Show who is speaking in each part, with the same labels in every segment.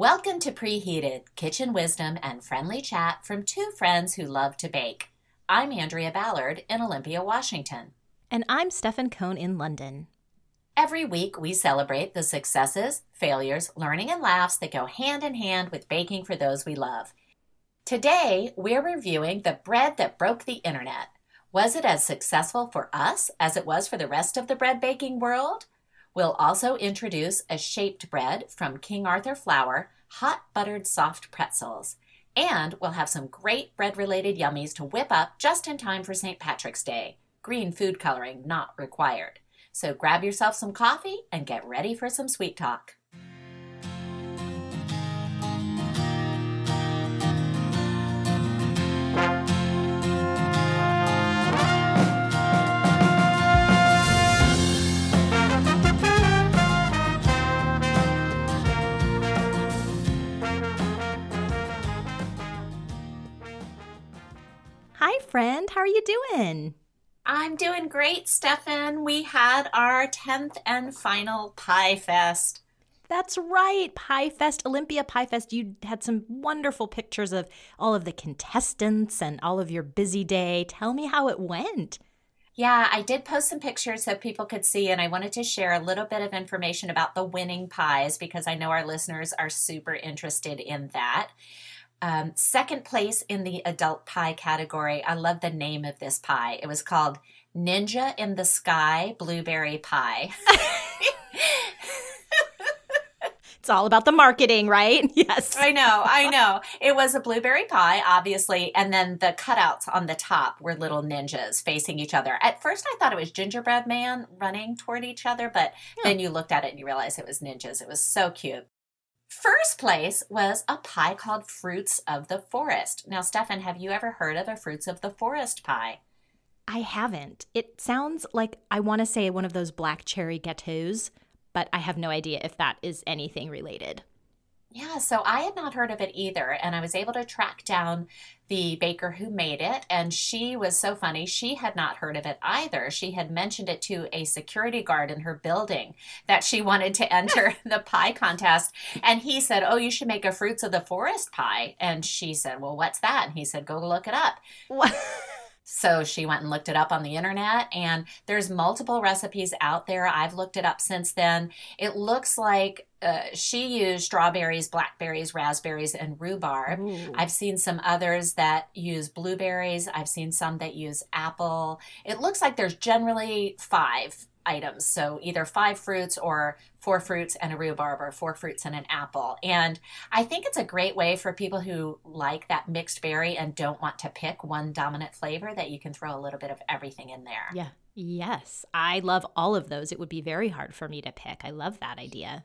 Speaker 1: Welcome to Preheated Kitchen Wisdom and Friendly Chat from two friends who love to bake. I'm Andrea Ballard in Olympia, Washington.
Speaker 2: And I'm Stefan Cohn in London.
Speaker 1: Every week, we celebrate the successes, failures, learning, and laughs that go hand in hand with baking for those we love. Today, we're reviewing the bread that broke the internet. Was it as successful for us as it was for the rest of the bread baking world? We'll also introduce a shaped bread from King Arthur Flour, hot buttered soft pretzels. And we'll have some great bread related yummies to whip up just in time for St. Patrick's Day. Green food coloring not required. So grab yourself some coffee and get ready for some sweet talk.
Speaker 2: How are you doing?
Speaker 1: I'm doing great, Stefan. We had our 10th and final Pie Fest.
Speaker 2: That's right, Pie Fest, Olympia Pie Fest. You had some wonderful pictures of all of the contestants and all of your busy day. Tell me how it went.
Speaker 1: Yeah, I did post some pictures so people could see, and I wanted to share a little bit of information about the winning pies because I know our listeners are super interested in that. Um, second place in the adult pie category. I love the name of this pie. It was called Ninja in the Sky Blueberry Pie.
Speaker 2: It's all about the marketing, right? Yes.
Speaker 1: I know, I know. It was a blueberry pie, obviously, and then the cutouts on the top were little ninjas facing each other. At first, I thought it was gingerbread man running toward each other, but
Speaker 2: Yeah.
Speaker 1: then you looked at it and you realized it was ninjas. It was so cute. First place was a pie called Fruits of the Forest. Now, Stefan, have you ever heard of a Fruits of the Forest pie?
Speaker 2: I haven't. It sounds like I want to say one of those black cherry gâteaux, but I have no idea if that is anything related.
Speaker 1: Yeah, so I had not heard of it either, and I was able to track down the baker who made it, and she was so funny. She had not heard of it either. She had mentioned it to a security guard in her building that she wanted to enter the pie contest, and he said, "Oh, you should make a fruits of the forest pie." And she said, "Well, what's that?" And he said, "Go look it up."
Speaker 2: What?
Speaker 1: So she went and looked it up on the internet, and there's multiple recipes out there. I've looked it up since then. It looks like uh, she used strawberries, blackberries, raspberries, and rhubarb.
Speaker 2: Ooh.
Speaker 1: I've seen some others that use blueberries. I've seen some that use apple. It looks like there's generally five items. So either five fruits or four fruits and a rhubarb or four fruits and an apple. And I think it's a great way for people who like that mixed berry and don't want to pick one dominant flavor that you can throw a little bit of everything in there.
Speaker 2: Yeah. Yes. I love all of those. It would be very hard for me to pick. I love that idea.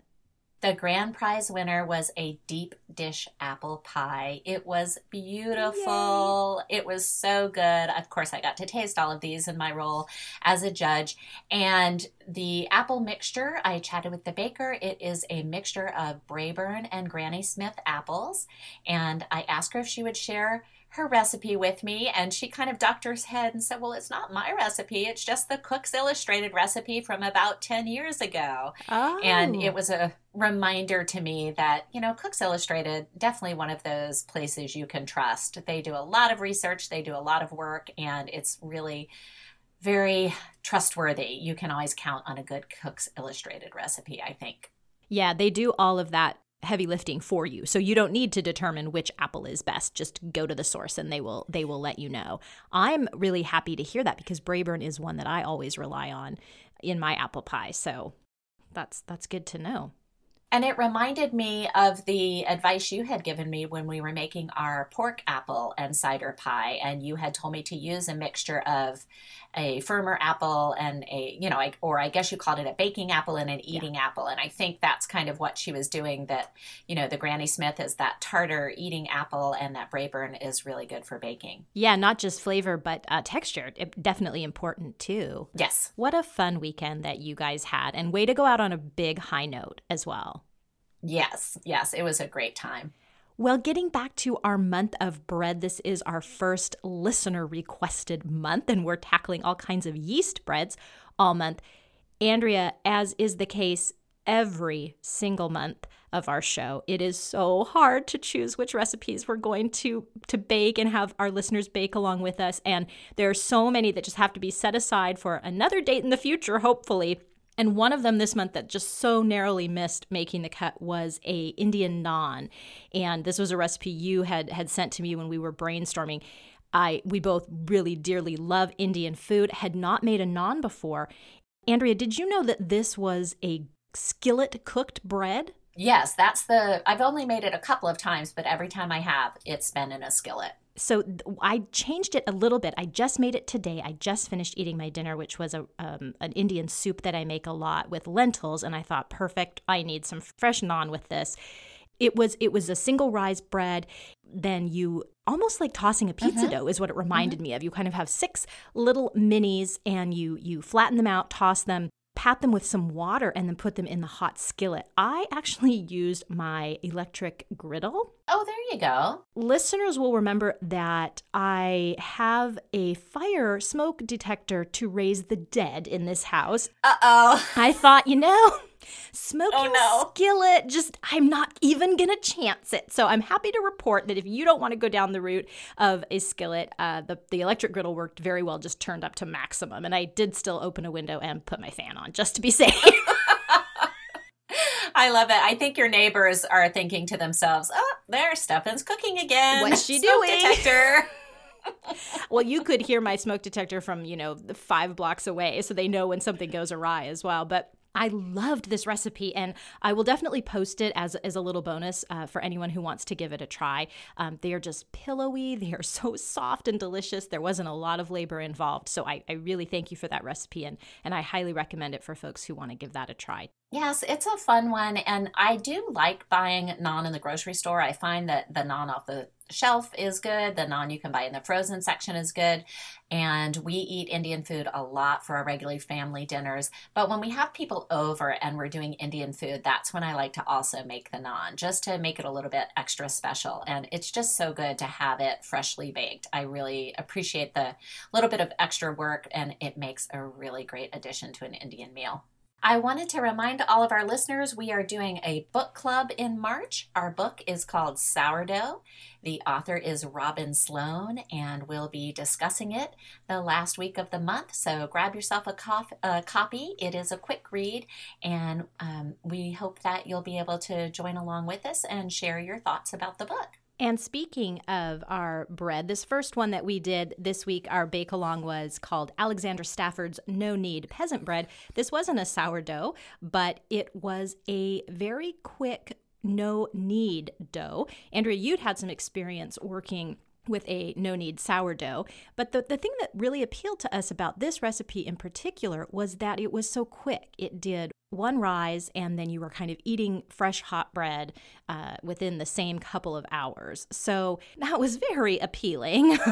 Speaker 1: The grand prize winner was a deep dish apple pie. It was beautiful. It was so good. Of course, I got to taste all of these in my role as a judge. And the apple mixture, I chatted with the baker. It is a mixture of Braeburn and Granny Smith apples. And I asked her if she would share her recipe with me and she kind of ducked her head and said well it's not my recipe it's just the cook's illustrated recipe from about 10 years ago
Speaker 2: Oh.
Speaker 1: and it was a reminder to me that, you know, Cooks Illustrated, definitely one of those places you can trust. They do a lot of research, they do a lot of work, and it's really very trustworthy. You can always count on a good Cooks Illustrated recipe, I think.
Speaker 2: Yeah, they do all of that heavy lifting for you. So you don't need to determine which apple is best. Just go to the source and they will they will let you know. I'm really happy to hear that because Braeburn is one that I always rely on in my apple pie. So that's that's good to know.
Speaker 1: And it reminded me of the advice you had given me when we were making our pork apple and cider pie. And you had told me to use a mixture of a firmer apple and a, you know, or I guess you called it a baking apple and an eating apple. And I think that's kind of what she was doing that, you know, the Granny Smith is that tartar eating apple and that Braeburn is really good for baking.
Speaker 2: Yeah, not just flavor but uh, texture. It, definitely important too.
Speaker 1: Yes.
Speaker 2: What a fun weekend that you guys had and way to go out on a big high note as well.
Speaker 1: Yes. Yes. It was a great time.
Speaker 2: Well, getting back to our month of bread, this is our first listener requested month, and we're tackling all kinds of yeast breads all month. Andrea, as is the case every single month, of our show. It is so hard to choose which recipes we're going to to bake and have our listeners bake along with us and there are so many that just have to be set aside for another date in the future hopefully. And one of them this month that just so narrowly missed making the cut was a Indian naan. And this was a recipe you had had sent to me when we were brainstorming. I we both really dearly love Indian food, had not made a naan before. Andrea, did you know that this was a skillet cooked bread?
Speaker 1: Yes, that's the I've only made it a couple of times, but every time I have, it's been in a skillet.
Speaker 2: So I changed it a little bit. I just made it today. I just finished eating my dinner, which was a um, an Indian soup that I make a lot with lentils, and I thought, perfect. I need some fresh naan with this. It was it was a single rise bread. Then you almost like tossing a pizza mm-hmm. dough is what it reminded mm-hmm. me of. You kind of have six little minis and you you flatten them out, toss them, pat them with some water and then put them in the hot skillet. I actually used my electric griddle.
Speaker 1: Oh, there you go.
Speaker 2: Listeners will remember that I have a fire smoke detector to raise the dead in this house.
Speaker 1: Uh oh.
Speaker 2: I thought, you know, Smoking oh, no. skillet, just I'm not even gonna chance it. So I'm happy to report that if you don't want to go down the route of a skillet, uh, the the electric griddle worked very well, just turned up to maximum, and I did still open a window and put my fan on just to be safe.
Speaker 1: I love it. I think your neighbors are thinking to themselves, "Oh, there's Stefan's cooking again.
Speaker 2: What's she
Speaker 1: Smoke
Speaker 2: doing?"
Speaker 1: Detector.
Speaker 2: well, you could hear my smoke detector from, you know, five blocks away, so they know when something goes awry as well. But I loved this recipe, and I will definitely post it as, as a little bonus uh, for anyone who wants to give it a try. Um, they are just pillowy, they are so soft and delicious. There wasn't a lot of labor involved. So I, I really thank you for that recipe, and, and I highly recommend it for folks who want to give that a try.
Speaker 1: Yes, it's a fun one. And I do like buying naan in the grocery store. I find that the naan off the shelf is good. The naan you can buy in the frozen section is good. And we eat Indian food a lot for our regular family dinners. But when we have people over and we're doing Indian food, that's when I like to also make the naan, just to make it a little bit extra special. And it's just so good to have it freshly baked. I really appreciate the little bit of extra work, and it makes a really great addition to an Indian meal. I wanted to remind all of our listeners we are doing a book club in March. Our book is called Sourdough. The author is Robin Sloan, and we'll be discussing it the last week of the month. So grab yourself a, cof- a copy. It is a quick read, and um, we hope that you'll be able to join along with us and share your thoughts about the book.
Speaker 2: And speaking of our bread, this first one that we did this week, our bake along was called Alexandra Stafford's No Knead Peasant Bread. This wasn't a sourdough, but it was a very quick no knead dough. Andrea, you'd had some experience working with a no knead sourdough. But the, the thing that really appealed to us about this recipe in particular was that it was so quick. It did one rise, and then you were kind of eating fresh hot bread uh, within the same couple of hours. So that was very appealing.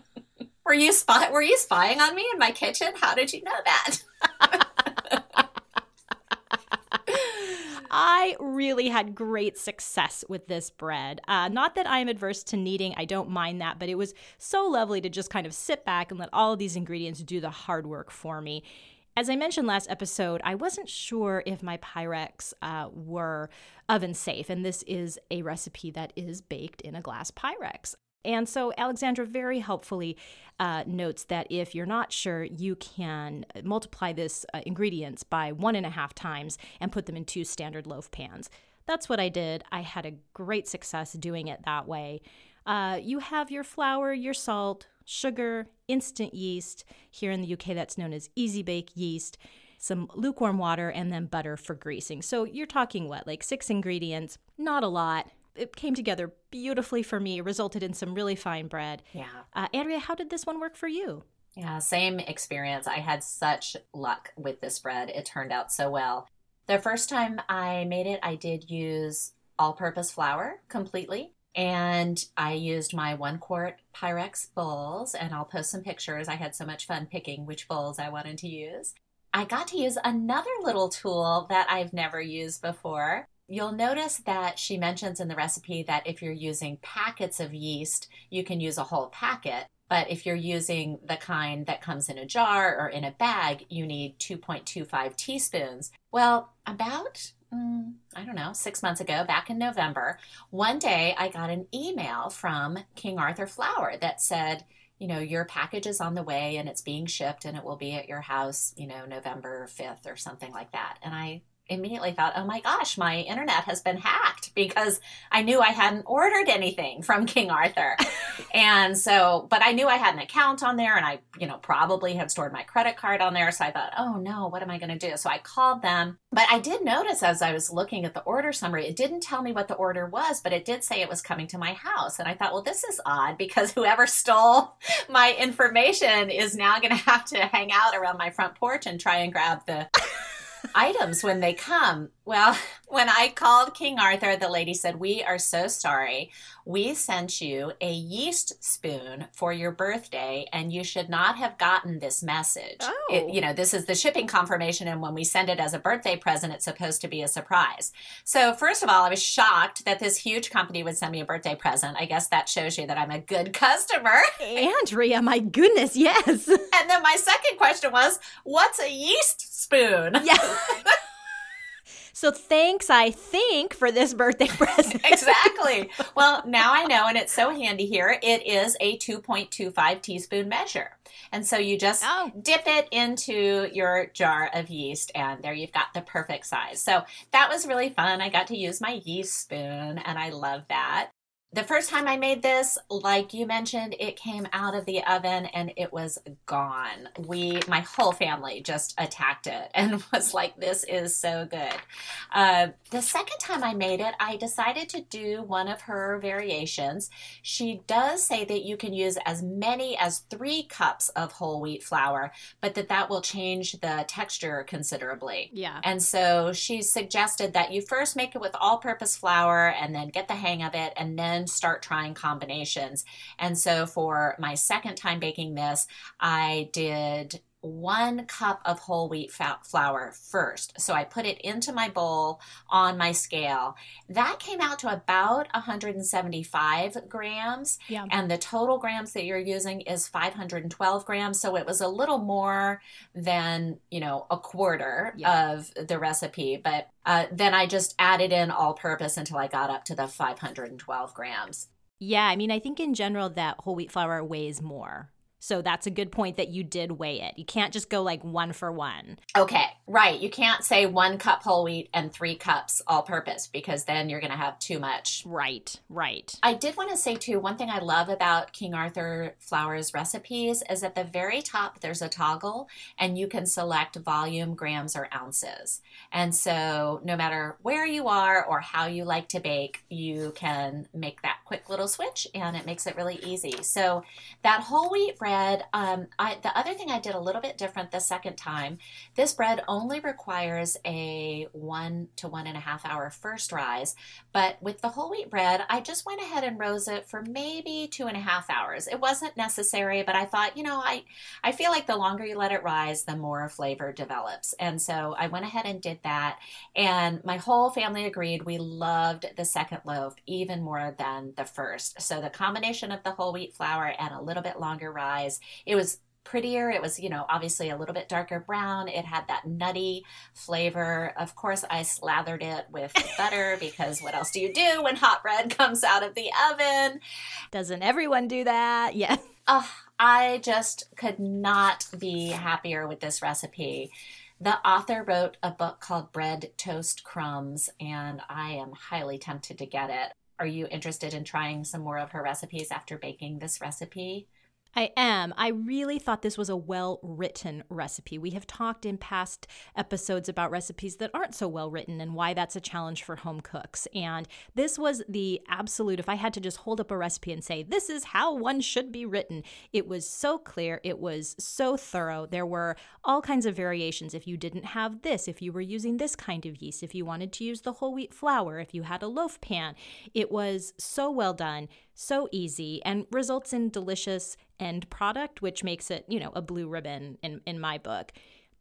Speaker 1: were you spy- Were you spying on me in my kitchen? How did you know that?
Speaker 2: I really had great success with this bread. Uh, not that I'm adverse to kneading, I don't mind that, but it was so lovely to just kind of sit back and let all of these ingredients do the hard work for me. As I mentioned last episode, I wasn't sure if my Pyrex uh, were oven safe, and this is a recipe that is baked in a glass Pyrex. And so Alexandra very helpfully uh, notes that if you're not sure, you can multiply this uh, ingredients by one and a half times and put them in two standard loaf pans. That's what I did. I had a great success doing it that way. Uh, you have your flour, your salt, sugar, instant yeast. Here in the UK, that's known as easy bake yeast some lukewarm water, and then butter for greasing. So you're talking what, like six ingredients, not a lot it came together beautifully for me. Resulted in some really fine bread.
Speaker 1: Yeah.
Speaker 2: Uh, Andrea, how did this one work for you?
Speaker 1: Yeah, same experience. I had such luck with this bread. It turned out so well. The first time I made it, I did use all purpose flour completely. And I used my one quart Pyrex bowls, and I'll post some pictures. I had so much fun picking which bowls I wanted to use. I got to use another little tool that I've never used before. You'll notice that she mentions in the recipe that if you're using packets of yeast, you can use a whole packet. But if you're using the kind that comes in a jar or in a bag, you need 2.25 teaspoons. Well, about mm, I don't know, six months ago, back in November, one day I got an email from King Arthur Flour that said, you know, your package is on the way and it's being shipped and it will be at your house, you know, November 5th or something like that. And I immediately thought, oh my gosh, my internet has been hacked because I knew I hadn't ordered anything from King Arthur. and so, but I knew I had an account on there and I, you know, probably had stored my credit card on there. So I thought, oh no, what am I going to do? So I called them. But I did notice as I was looking at the order summary, it didn't tell me what the order was, but it did say it was coming to my house. And I thought, well, this is odd because whoever stole my information is now going to have to hang out around my front porch and try and grab the items when they come. Well, when I called King Arthur, the lady said, We are so sorry. We sent you a yeast spoon for your birthday, and you should not have gotten this message. Oh. It, you know, this is the shipping confirmation, and when we send it as a birthday present, it's supposed to be a surprise. So, first of all, I was shocked that this huge company would send me a birthday present. I guess that shows you that I'm a good customer.
Speaker 2: Andrea, my goodness, yes.
Speaker 1: And then my second question was, What's a yeast spoon?
Speaker 2: Yeah. So thanks, I think, for this birthday present.
Speaker 1: exactly. Well, now I know, and it's so handy here. It is a 2.25 teaspoon measure. And so you just oh. dip it into your jar of yeast, and there you've got the perfect size. So that was really fun. I got to use my yeast spoon, and I love that the first time I made this, like you mentioned, it came out of the oven and it was gone. We, my whole family just attacked it and was like, this is so good. Uh, the second time I made it, I decided to do one of her variations. She does say that you can use as many as three cups of whole wheat flour, but that that will change the texture considerably.
Speaker 2: Yeah.
Speaker 1: And so she suggested that you first make it with all purpose flour and then get the hang of it and then start trying combinations. And so for my second time baking this, I did one cup of whole wheat flour first. So I put it into my bowl on my scale. That came out to about 175 grams. Yeah. And the total grams that you're using is 512 grams. So it was a little more than, you know, a quarter yeah. of the recipe. But uh, then I just added in all purpose until I got up to the 512 grams.
Speaker 2: Yeah, I mean, I think in general that whole wheat flour weighs more so that's a good point that you did weigh it. You can't just go like one for one.
Speaker 1: Okay, right. You can't say one cup whole wheat and three cups all purpose because then you're going to have too much.
Speaker 2: Right, right.
Speaker 1: I did want to say too, one thing I love about King Arthur Flour's recipes is at the very top there's a toggle and you can select volume, grams, or ounces. And so no matter where you are or how you like to bake, you can make that quick little switch and it makes it really easy. So that whole wheat bread bread, um, I, the other thing I did a little bit different the second time, this bread only requires a one to one and a half hour first rise. But with the whole wheat bread, I just went ahead and rose it for maybe two and a half hours. It wasn't necessary, but I thought, you know, I, I feel like the longer you let it rise, the more flavor develops. And so I went ahead and did that. And my whole family agreed we loved the second loaf even more than the first. So the combination of the whole wheat flour and a little bit longer rise it was prettier. It was, you know, obviously a little bit darker brown. It had that nutty flavor. Of course, I slathered it with butter because what else do you do when hot bread comes out of the oven?
Speaker 2: Doesn't everyone do that? Yeah.
Speaker 1: Uh, I just could not be happier with this recipe. The author wrote a book called Bread Toast Crumbs, and I am highly tempted to get it. Are you interested in trying some more of her recipes after baking this recipe?
Speaker 2: I am. I really thought this was a well written recipe. We have talked in past episodes about recipes that aren't so well written and why that's a challenge for home cooks. And this was the absolute, if I had to just hold up a recipe and say, this is how one should be written, it was so clear. It was so thorough. There were all kinds of variations. If you didn't have this, if you were using this kind of yeast, if you wanted to use the whole wheat flour, if you had a loaf pan, it was so well done so easy and results in delicious end product, which makes it, you know, a blue ribbon in, in my book.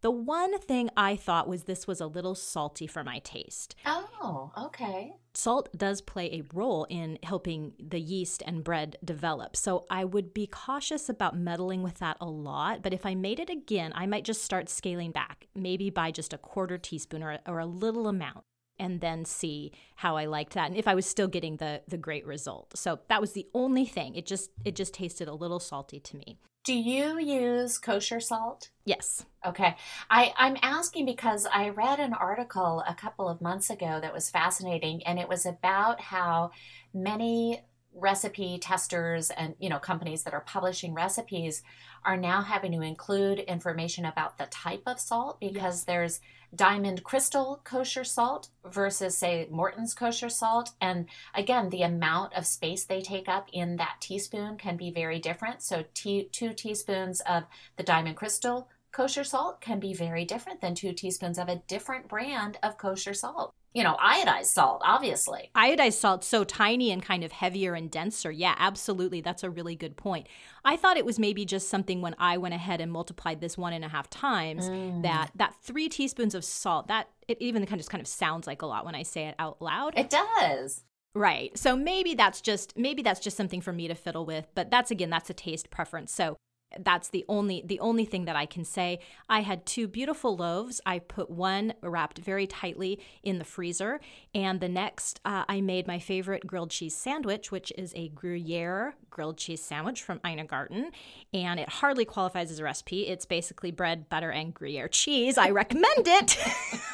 Speaker 2: The one thing I thought was this was a little salty for my taste.
Speaker 1: Oh, okay.
Speaker 2: Salt does play a role in helping the yeast and bread develop. So I would be cautious about meddling with that a lot. But if I made it again, I might just start scaling back, maybe by just a quarter teaspoon or, or a little amount and then see how I liked that and if I was still getting the the great result. So that was the only thing. It just it just tasted a little salty to me.
Speaker 1: Do you use kosher salt?
Speaker 2: Yes.
Speaker 1: Okay. I, I'm asking because I read an article a couple of months ago that was fascinating, and it was about how many recipe testers and you know companies that are publishing recipes are now having to include information about the type of salt because yes. there's diamond crystal kosher salt versus say Morton's kosher salt. And again the amount of space they take up in that teaspoon can be very different. So two teaspoons of the diamond crystal kosher salt can be very different than two teaspoons of a different brand of kosher salt you know, iodized salt, obviously.
Speaker 2: Iodized salt, so tiny and kind of heavier and denser. Yeah, absolutely. That's a really good point. I thought it was maybe just something when I went ahead and multiplied this one and a half times mm. that that three teaspoons of salt, that it even kind of just kind of sounds like a lot when I say it out loud.
Speaker 1: It does.
Speaker 2: Right. So maybe that's just maybe that's just something for me to fiddle with, but that's again that's a taste preference. So that's the only the only thing that I can say. I had two beautiful loaves. I put one wrapped very tightly in the freezer, and the next uh, I made my favorite grilled cheese sandwich, which is a Gruyere grilled cheese sandwich from Ina Garten, and it hardly qualifies as a recipe. It's basically bread, butter, and Gruyere cheese. I recommend it.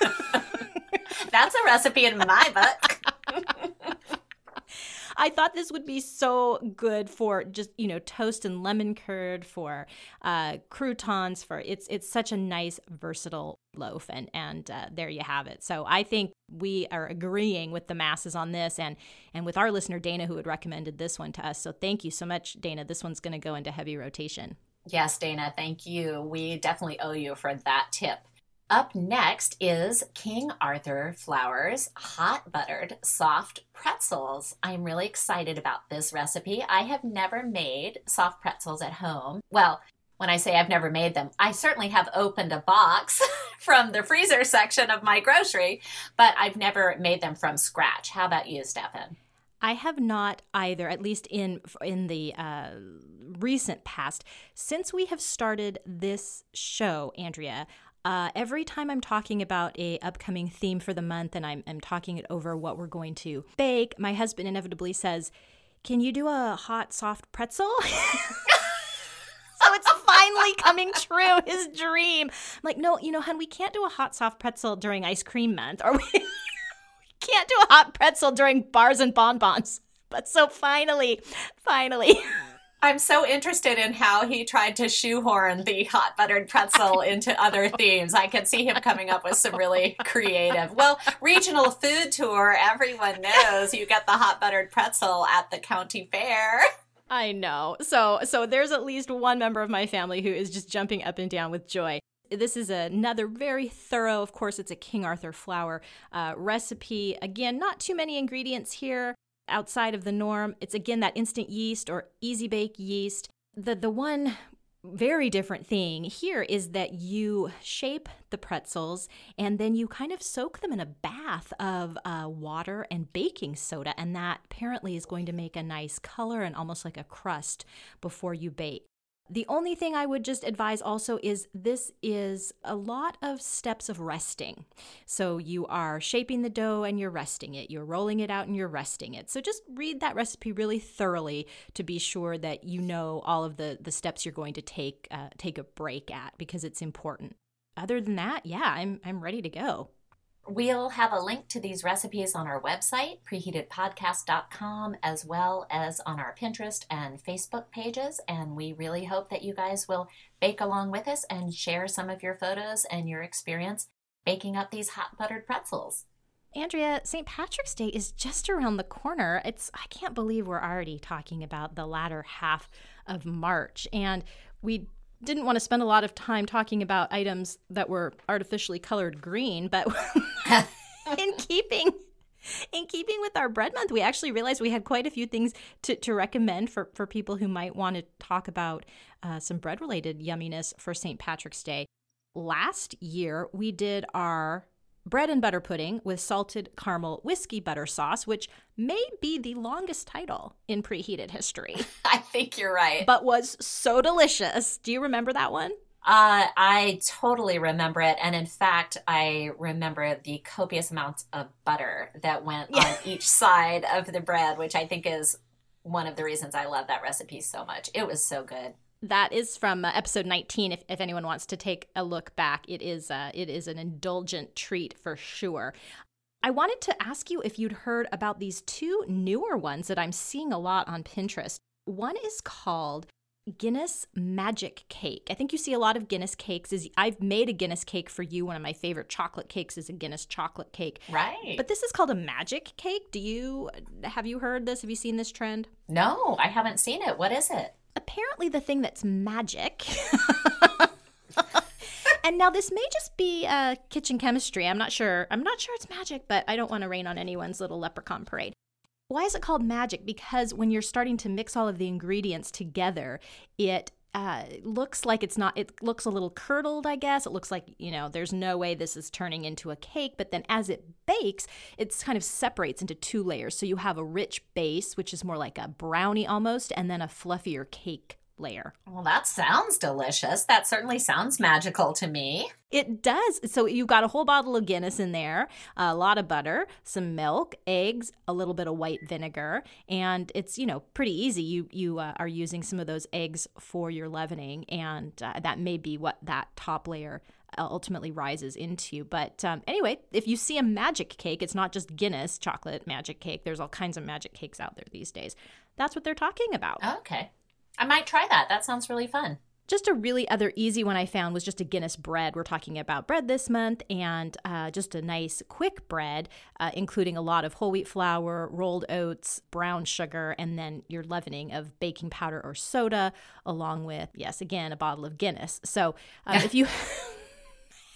Speaker 1: That's a recipe in my book.
Speaker 2: I thought this would be so good for just you know toast and lemon curd for uh, croutons. For it's it's such a nice versatile loaf, and and uh, there you have it. So I think we are agreeing with the masses on this, and and with our listener Dana who had recommended this one to us. So thank you so much, Dana. This one's going to go into heavy rotation.
Speaker 1: Yes, Dana, thank you. We definitely owe you for that tip. Up next is King Arthur Flour's hot buttered soft pretzels. I'm really excited about this recipe. I have never made soft pretzels at home. Well, when I say I've never made them, I certainly have opened a box from the freezer section of my grocery, but I've never made them from scratch. How about you, Stefan?
Speaker 2: I have not either, at least in in the uh, recent past. Since we have started this show, Andrea, uh, every time I'm talking about a upcoming theme for the month and I'm, I'm talking it over what we're going to bake, my husband inevitably says, "Can you do a hot soft pretzel?" so it's finally coming true, his dream. I'm like, no, you know, hun, we can't do a hot soft pretzel during ice cream month, or we, we can't do a hot pretzel during bars and bonbons. But so finally, finally.
Speaker 1: I'm so interested in how he tried to shoehorn the hot buttered pretzel into other themes. I could see him coming up with some really creative. Well, regional food tour, everyone knows you get the hot buttered pretzel at the county fair.
Speaker 2: I know. So so there's at least one member of my family who is just jumping up and down with joy. This is another very thorough, of course, it's a King Arthur flour uh, recipe. Again, not too many ingredients here outside of the norm. It's again that instant yeast or easy bake yeast. The the one very different thing here is that you shape the pretzels and then you kind of soak them in a bath of uh, water and baking soda, and that apparently is going to make a nice color and almost like a crust before you bake. The only thing I would just advise also is this is a lot of steps of resting. So you are shaping the dough and you're resting it. You're rolling it out and you're resting it. So just read that recipe really thoroughly to be sure that you know all of the the steps you're going to take uh, take a break at because it's important. Other than that, yeah, I'm I'm ready to go.
Speaker 1: We'll have a link to these recipes on our website, preheatedpodcast.com, as well as on our Pinterest and Facebook pages. And we really hope that you guys will bake along with us and share some of your photos and your experience baking up these hot buttered pretzels.
Speaker 2: Andrea, St. Patrick's Day is just around the corner. It's I can't believe we're already talking about the latter half of March. And we didn't want to spend a lot of time talking about items that were artificially colored green, but in keeping in keeping with our bread month, we actually realized we had quite a few things to, to recommend for, for people who might want to talk about uh, some bread related yumminess for St. Patrick's Day. last year we did our bread and butter pudding with salted caramel whiskey butter sauce, which may be the longest title in preheated history.
Speaker 1: I think you're right.
Speaker 2: But was so delicious. Do you remember that one?
Speaker 1: Uh, I totally remember it. And in fact, I remember the copious amounts of butter that went yeah. on each side of the bread, which I think is one of the reasons I love that recipe so much. It was so good.
Speaker 2: That is from uh, episode 19. If, if anyone wants to take a look back, it is uh, it is an indulgent treat for sure. I wanted to ask you if you'd heard about these two newer ones that I'm seeing a lot on Pinterest. One is called Guinness Magic Cake. I think you see a lot of Guinness cakes. Is I've made a Guinness cake for you. One of my favorite chocolate cakes is a Guinness chocolate cake.
Speaker 1: Right.
Speaker 2: But this is called a magic cake. Do you have you heard this? Have you seen this trend?
Speaker 1: No, I haven't seen it. What is it?
Speaker 2: Apparently the thing that's magic and now this may just be uh, kitchen chemistry. I'm not sure. I'm not sure it's magic, but I don't want to rain on anyone's little leprechaun parade. Why is it called magic? Because when you're starting to mix all of the ingredients together, it uh, looks like it's not, it looks a little curdled, I guess. It looks like, you know, there's no way this is turning into a cake. But then as it bakes, it kind of separates into two layers. So you have a rich base, which is more like a brownie almost, and then a fluffier cake layer.
Speaker 1: Well, that sounds delicious. That certainly sounds magical to me.
Speaker 2: It does. So you've got a whole bottle of Guinness in there, a lot of butter, some milk, eggs, a little bit of white vinegar, and it's you know pretty easy. You you uh, are using some of those eggs for your leavening, and uh, that may be what that top layer uh, ultimately rises into. But um, anyway, if you see a magic cake, it's not just Guinness chocolate magic cake. There's all kinds of magic cakes out there these days. That's what they're talking about.
Speaker 1: Okay. I might try that. That sounds really fun.
Speaker 2: Just a really other easy one I found was just a Guinness bread. We're talking about bread this month, and uh, just a nice quick bread, uh, including a lot of whole wheat flour, rolled oats, brown sugar, and then your leavening of baking powder or soda, along with, yes, again, a bottle of Guinness. So um, if you.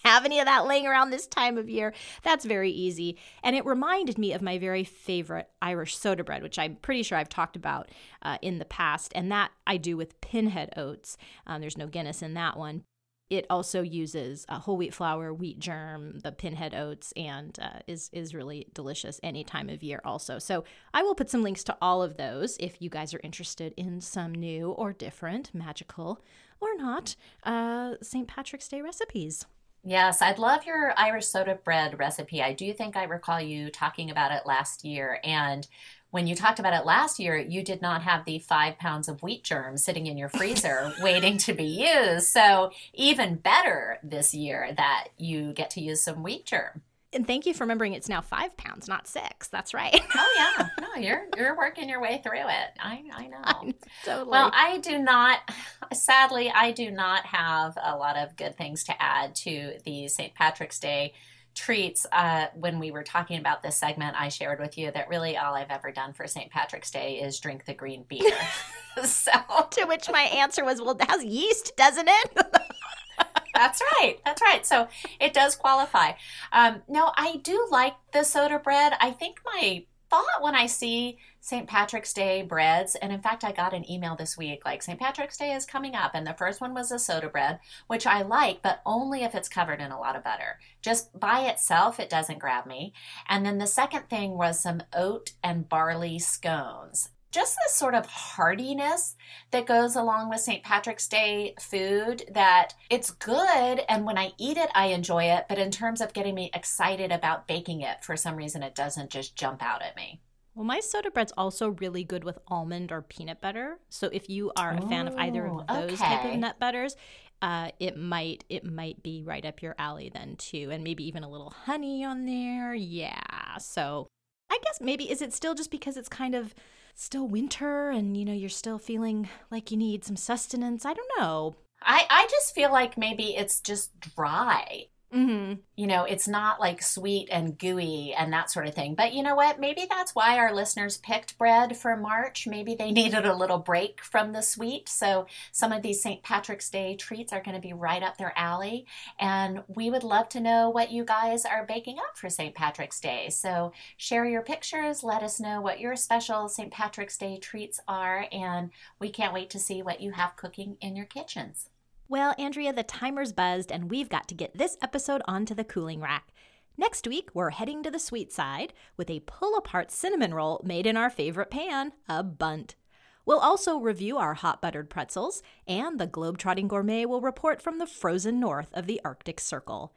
Speaker 2: have any of that laying around this time of year. That's very easy. And it reminded me of my very favorite Irish soda bread, which I'm pretty sure I've talked about uh, in the past. And that I do with pinhead oats. Um, there's no Guinness in that one. It also uses uh, whole wheat flour, wheat germ, the pinhead oats, and uh, is is really delicious any time of year. Also, so I will put some links to all of those if you guys are interested in some new or different, magical or not, uh, St. Patrick's Day recipes.
Speaker 1: Yes, I'd love your Irish soda bread recipe. I do think I recall you talking about it last year. And when you talked about it last year, you did not have the five pounds of wheat germ sitting in your freezer waiting to be used. So, even better this year that you get to use some wheat germ.
Speaker 2: And thank you for remembering it's now five pounds, not six. That's right.
Speaker 1: oh yeah, no, you're you're working your way through it. I I know. totally. Well, I do not. Sadly, I do not have a lot of good things to add to the St. Patrick's Day treats. Uh, when we were talking about this segment, I shared with you that really all I've ever done for St. Patrick's Day is drink the green beer. so
Speaker 2: to which my answer was, "Well, it has yeast, doesn't it?"
Speaker 1: Right. That's right. So it does qualify. Um, no, I do like the soda bread. I think my thought when I see St. Patrick's Day breads, and in fact, I got an email this week like St. Patrick's Day is coming up, and the first one was a soda bread, which I like, but only if it's covered in a lot of butter. Just by itself, it doesn't grab me. And then the second thing was some oat and barley scones just this sort of heartiness that goes along with St. Patrick's Day food that it's good and when I eat it I enjoy it but in terms of getting me excited about baking it for some reason it doesn't just jump out at me.
Speaker 2: Well, my soda bread's also really good with almond or peanut butter. So if you are a fan of either of those okay. type of nut butters, uh, it might it might be right up your alley then too, and maybe even a little honey on there. Yeah. So I guess maybe is it still just because it's kind of still winter and you know you're still feeling like you need some sustenance i don't know.
Speaker 1: I i just feel like maybe it's just dry
Speaker 2: Mm-hmm.
Speaker 1: You know, it's not like sweet and gooey and that sort of thing. But you know what? Maybe that's why our listeners picked bread for March. Maybe they needed a little break from the sweet. So some of these St. Patrick's Day treats are going to be right up their alley. And we would love to know what you guys are baking up for St. Patrick's Day. So share your pictures. Let us know what your special St. Patrick's Day treats are. And we can't wait to see what you have cooking in your kitchens.
Speaker 2: Well, Andrea, the timer's buzzed, and we've got to get this episode onto the cooling rack. Next week, we're heading to the sweet side with a pull apart cinnamon roll made in our favorite pan, a Bundt. We'll also review our hot buttered pretzels, and the Globetrotting Gourmet will report from the frozen north of the Arctic Circle.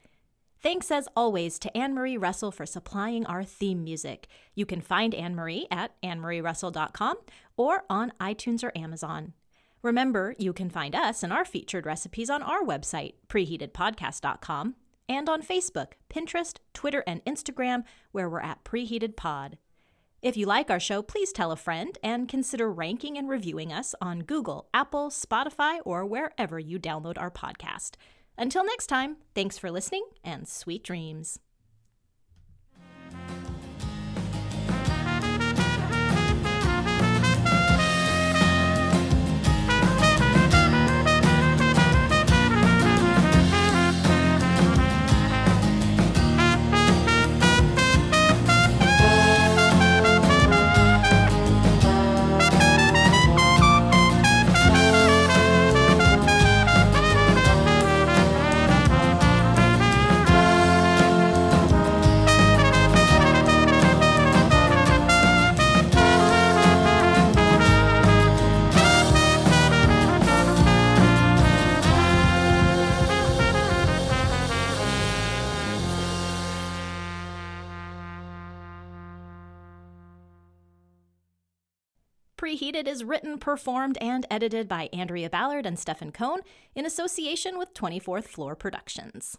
Speaker 2: Thanks as always to Anne Marie Russell for supplying our theme music. You can find Anne Marie at annemarierussell.com or on iTunes or Amazon. Remember, you can find us and our featured recipes on our website, preheatedpodcast.com, and on Facebook, Pinterest, Twitter, and Instagram, where we're at Preheated Pod. If you like our show, please tell a friend and consider ranking and reviewing us on Google, Apple, Spotify, or wherever you download our podcast. Until next time, thanks for listening and sweet dreams. Performed, and edited by Andrea Ballard and Stefan Cohn in association with 24th Floor Productions.